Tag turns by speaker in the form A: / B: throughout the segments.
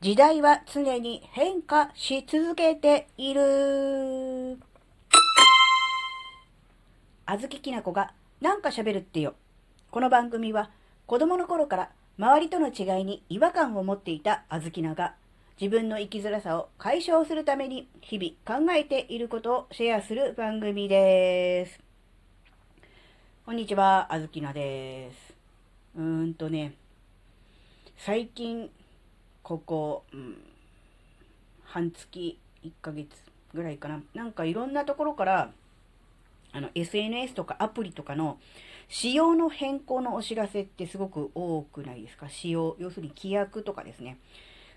A: 時代は常に変化し続けている。あずききなこがなんか喋るってよ。この番組は子供の頃から周りとの違いに違和感を持っていたあずきなが自分の生きづらさを解消するために日々考えていることをシェアする番組です。こんにちは、あずきなです。うーんとね、最近、ここ、うん、半月、1ヶ月ぐらいかな。なんかいろんなところから、あの、SNS とかアプリとかの仕様の変更のお知らせってすごく多くないですか？仕様、要するに規約とかですね。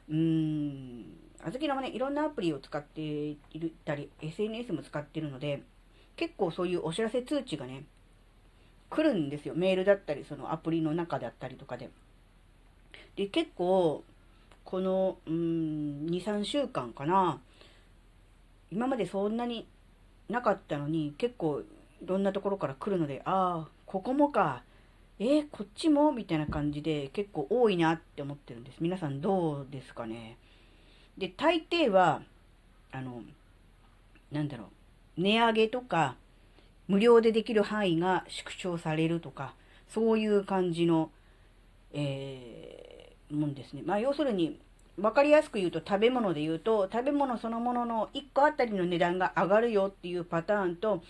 A: うーん、あずきのもね、いろんなアプリを使っていたり、SNS も使ってるので、結構そういうお知らせ通知がね、来るんですよ。メールだったり、そのアプリの中だったりとかで。で、結構、この、うん、2、3週間かな。今までそんなになかったのに、結構いろんなところから来るので、ああ、ここもか。えー、こっちも？みたいな感じで結構多いなって思ってるんです。皆さんどうですかね。で、大抵は、あの、なんだろう、値上げとか、無料でできる範囲が縮小されるとか、そういう感じの、え、もんですね。まあ、要するに、分かりやすく言うと食べ物で言うと、食べ物そのものの1個あたりの値段が上がるよっていうパターンと、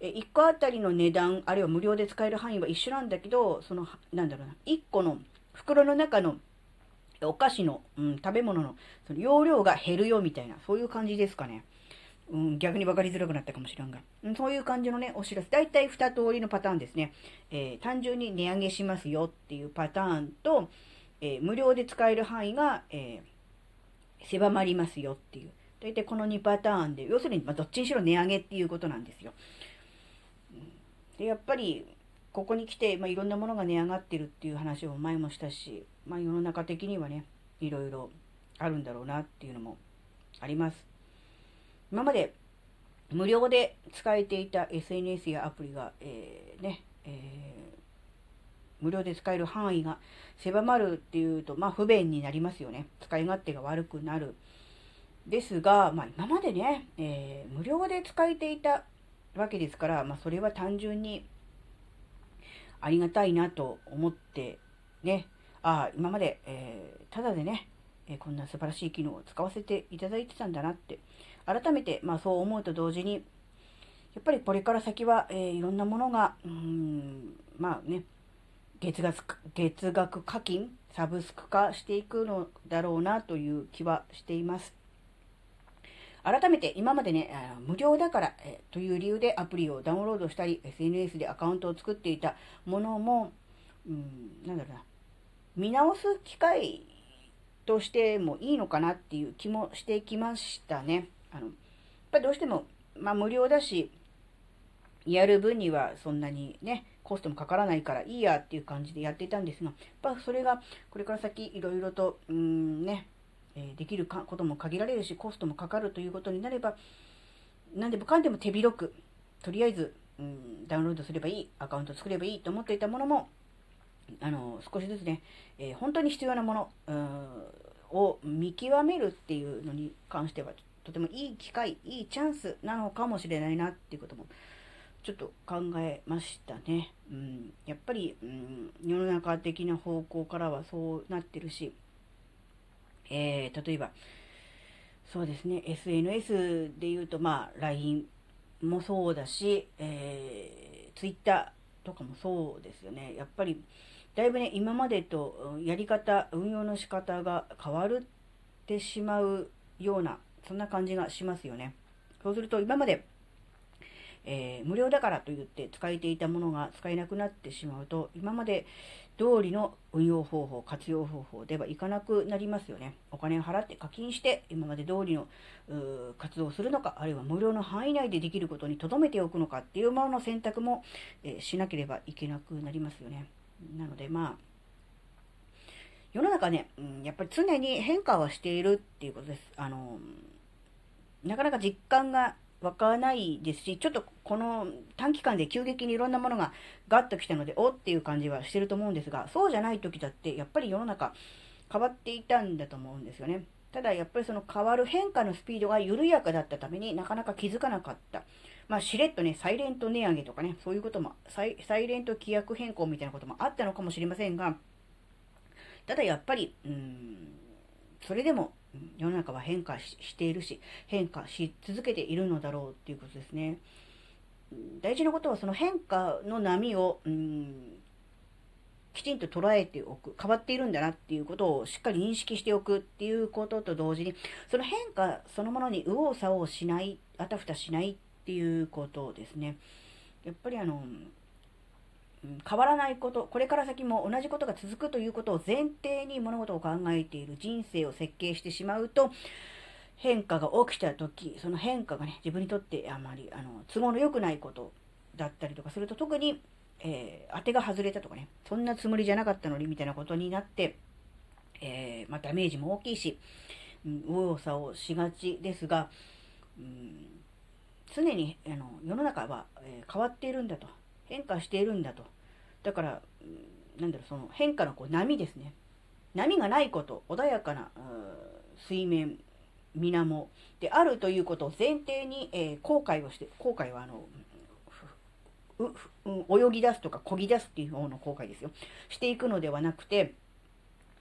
A: 1個あたりの値段、あるいは無料で使える範囲は一緒なんだけど、その、なんだろうな、1個の袋の中のお菓子の、うん、食べ物のその容量が減るよみたいな、そういう感じですかね。うん、逆に分かりづらくなったかもしれんが、うん、そういう感じのね、お知らせ。大体2通りのパターンですね。えー、単純に値上げしますよっていうパターンと、えー、無料で使える範囲が、えー、狭まりますよっていう。大体この2パターンで、要するに、まあ、どっちにしろ値上げっていうことなんですよ。で、やっぱり、ここに来て、まあ、いろんなものが値上がってるっていう話を前もしたし、まあ、世の中的にはね、いろいろあるんだろうなっていうのもあります。今まで無料で使えていた SNS やアプリが、えー、ね、えー、無料で使える範囲が狭まるっていうと、まあ不便になりますよね。使い勝手が悪くなる。ですが、まあ今までね、えー、無料で使えていたわけですから、まあそれは単純にありがたいなと思ってね、ああ、今まで、えー、ただでね、えこんな素晴らしい機能を使わせていただいてたんだなって、改めて、まあ、そう思うと同時に、やっぱりこれから先は、えー、いろんなものが、うん、まあね、月額、月額課金、サブスク化していくのだろうなという気はしています。改めて今までね、無料だから、えという理由でアプリをダウンロードしたり、SNS でアカウントを作っていたものも、うん、なんだろうな、見直す機会としてもいいのかなっていう気もしてきましたね。あの、やっぱどうしても、まあ無料だし、やる分にはそんなにね、コストもかからないからいいやっていう感じでやっていたんですが、やっぱそれがこれから先いろいろと、うんね、できることも限られるし、コストもかかるということになれば、何でもかんでも手広く、とりあえず、うん、ダウンロードすればいい、アカウント作ればいいと思っていたものも、あの、少しずつね、えー、本当に必要なもの、を見極めるっていうのに関しては、とてもいい機会、いいチャンスなのかもしれないなっていうことも、ちょっと考えましたね。うん、やっぱり、うん、世の中的な方向からはそうなってるし、えー、例えば、そうですね、SNS で言うと、まあ、LINE もそうだし、えー、Twitter とかもそうですよね。やっぱり、だいぶね、今までとやり方、運用の仕方が変わってしまうような、そんな感じがしますよね。そうすると、今まで、えー、無料だからと言って使えていたものが使えなくなってしまうと、今まで通りの運用方法、活用方法ではいかなくなりますよね。お金を払って課金して、今まで通りの活動をするのか、あるいは無料の範囲内でできることに留めておくのかっていうものの選択も、えー、しなければいけなくなりますよね。なのでまあ、世の中ね、うん、やっぱり常に変化はしているっていうことです。あの、なかなか実感が湧かないですし、ちょっとこの短期間で急激にいろんなものがガッと来たので、おっていう感じはしてると思うんですが、そうじゃない時だって、やっぱり世の中変わっていたんだと思うんですよね。ただやっぱりその変わる変化のスピードが緩やかだったためになかなか気づかなかった。まあ、しれっとね、サイレント値上げとかね、そういうことも、サイサイレント規約変更みたいなこともあったのかもしれませんが、ただやっぱり、うん、それでも世の中は変化しているし、変化し続けているのだろうっていうことですね。大事なことはその変化の波を、うん、きちんと捉えておく、変わっているんだなっていうことをしっかり認識しておくっていうことと同時に、その変化そのものに右往左往しない、あたふたしないっていうことですね。やっぱりあの、変わらないこと、これから先も同じことが続くということを前提に物事を考えている人生を設計してしまうと、変化が起きた時、その変化がね、自分にとってあまりあの都合の良くないことだったりとかすると、特に、えー、当てが外れたとかね、そんなつもりじゃなかったのにみたいなことになって、えー、まあ、ダメージも大きいし、うん、右往左往しがちですが、うん、常にあの世の中は、えー、変わっているんだと。変化しているんだと。だから、なんだろう、その変化のこう波ですね。波がないこと、穏やかな水面、水面であるということを前提に、えー、後悔をして、後悔はあの、泳ぎ出すとか漕ぎ出すっていう方の後悔ですよ。していくのではなくて、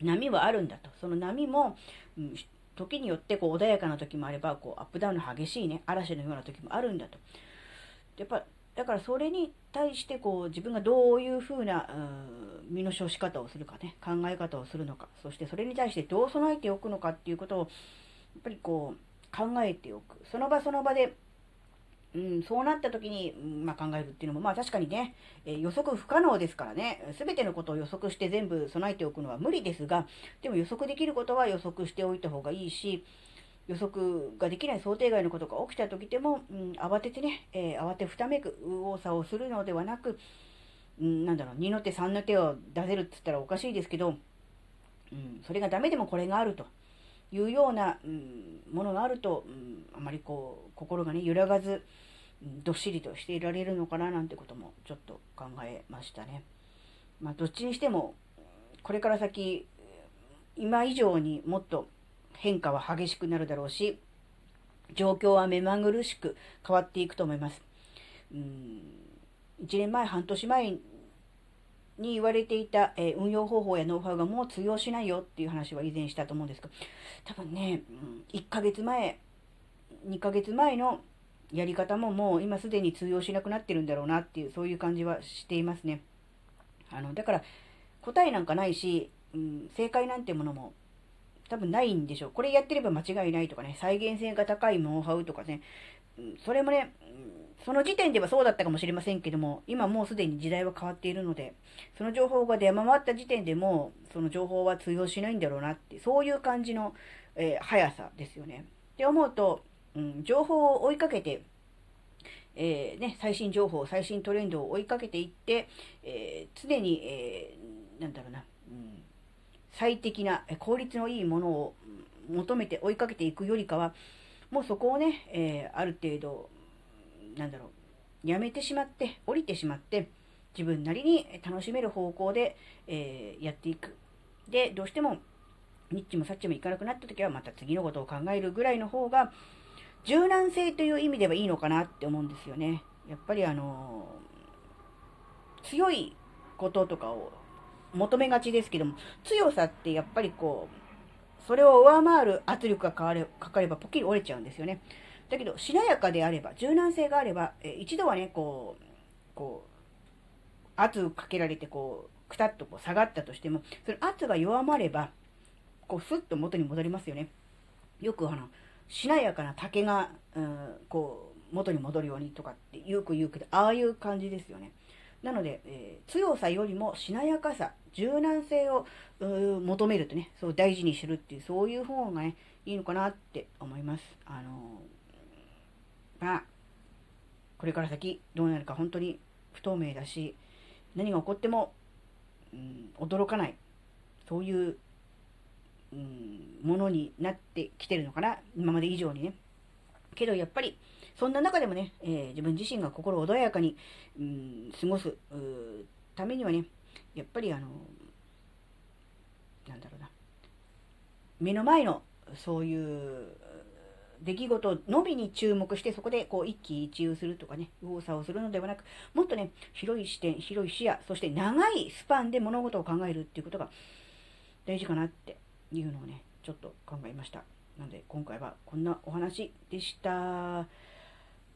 A: 波はあるんだと。その波も、うん、時によってこう穏やかな時もあれば、こうアップダウンの激しいね、嵐のような時もあるんだと。やっぱだからそれに対してこう自分がどういうふうな身の処し方をするかね、考え方をするのか、そしてそれに対してどう備えておくのかっていうことを、やっぱりこう考えておく。その場その場で、うん、そうなった時に、まあ、考えるっていうのも、まあ確かにね、え、予測不可能ですからね、すべてのことを予測して全部備えておくのは無理ですが、でも予測できることは予測しておいた方がいいし、予測ができない想定外のことが起きた時でも、うん、慌ててね、えー、慌てふためく右往左往するのではなく、うん、なんだろう、2の手3の手を出せるって言ったらおかしいですけど、うん、それがダメでもこれがあるというような、うん、ものがあると、うん、あまりこう、心がね、揺らがず、どっしりとしていられるのかななんてこともちょっと考えましたね。まあ、どっちにしても、これから先、今以上にもっと変化は激しくなるだろうし、状況は目まぐるしく変わっていくと思います。うん1年前、半年前に言われていた、えー、運用方法やノウハウがもう通用しないよっていう話は以前したと思うんですけど、多分ね、うん、1ヶ月前、2ヶ月前のやり方ももう今すでに通用しなくなってるんだろうなっていう、そういう感じはしていますね。あの、だから答えなんかないし、うん、正解なんてものも多分ないんでしょう。これやってれば間違いないとかね、再現性が高いノウハウとかね、それもね、その時点ではそうだったかもしれませんけども、今もうすでに時代は変わっているので、その情報が出回った時点でもその情報は通用しないんだろうなって、そういう感じの、えー、速さですよね。って思うと、うん、情報を追いかけて、えー、ね、最新情報、最新トレンドを追いかけていって、えー、常に、えなんだろうな、うん最適な効率のいいものを求めて追いかけていくよりかは、もうそこをね、えー、ある程度、なんだろう、やめてしまって、降りてしまって、自分なりに楽しめる方向で、えー、やっていく。で、どうしても、ニッチもサッチもいかなくなった時は、また次のことを考えるぐらいの方が、柔軟性という意味ではいいのかなって思うんですよね。やっぱりあのー、強いこととかを求めがちですけども、強さってやっぱりこう、それを上回る圧力がかかれかかればポキリ折れちゃうんですよね。だけど、しなやかであれば、柔軟性があれば、え一度はね、こう、こう、圧かけられて、こう、くたっとこう下がったとしても、その圧が弱まれば、こう、スッと元に戻りますよね。よくあの、しなやかな竹が、うん、こう、元に戻るようにとかってよく言うけど、ああいう感じですよね。なので、えー、強さよりもしなやかさ、柔軟性を求めるとね、そう大事にするっていう、そういう方がね、いいのかなって思います。あのー、まあ、これから先どうなるか本当に不透明だし、何が起こっても、うん、驚かない、そういう、うん、ものになってきてるのかな、今まで以上にね。けどやっぱり、そんな中でもね、えー、自分自身が心穏やかに、うん、過ごすためにはね、やっぱりあの、なんだろうな、目の前のそういう出来事のみに注目してそこでこう一喜一憂するとかね右往左往するのではなくもっとね広い視点広い視野そして長いスパンで物事を考えるっていうことが大事かなっていうのをねちょっと考えました。なので今回はこんなお話でした。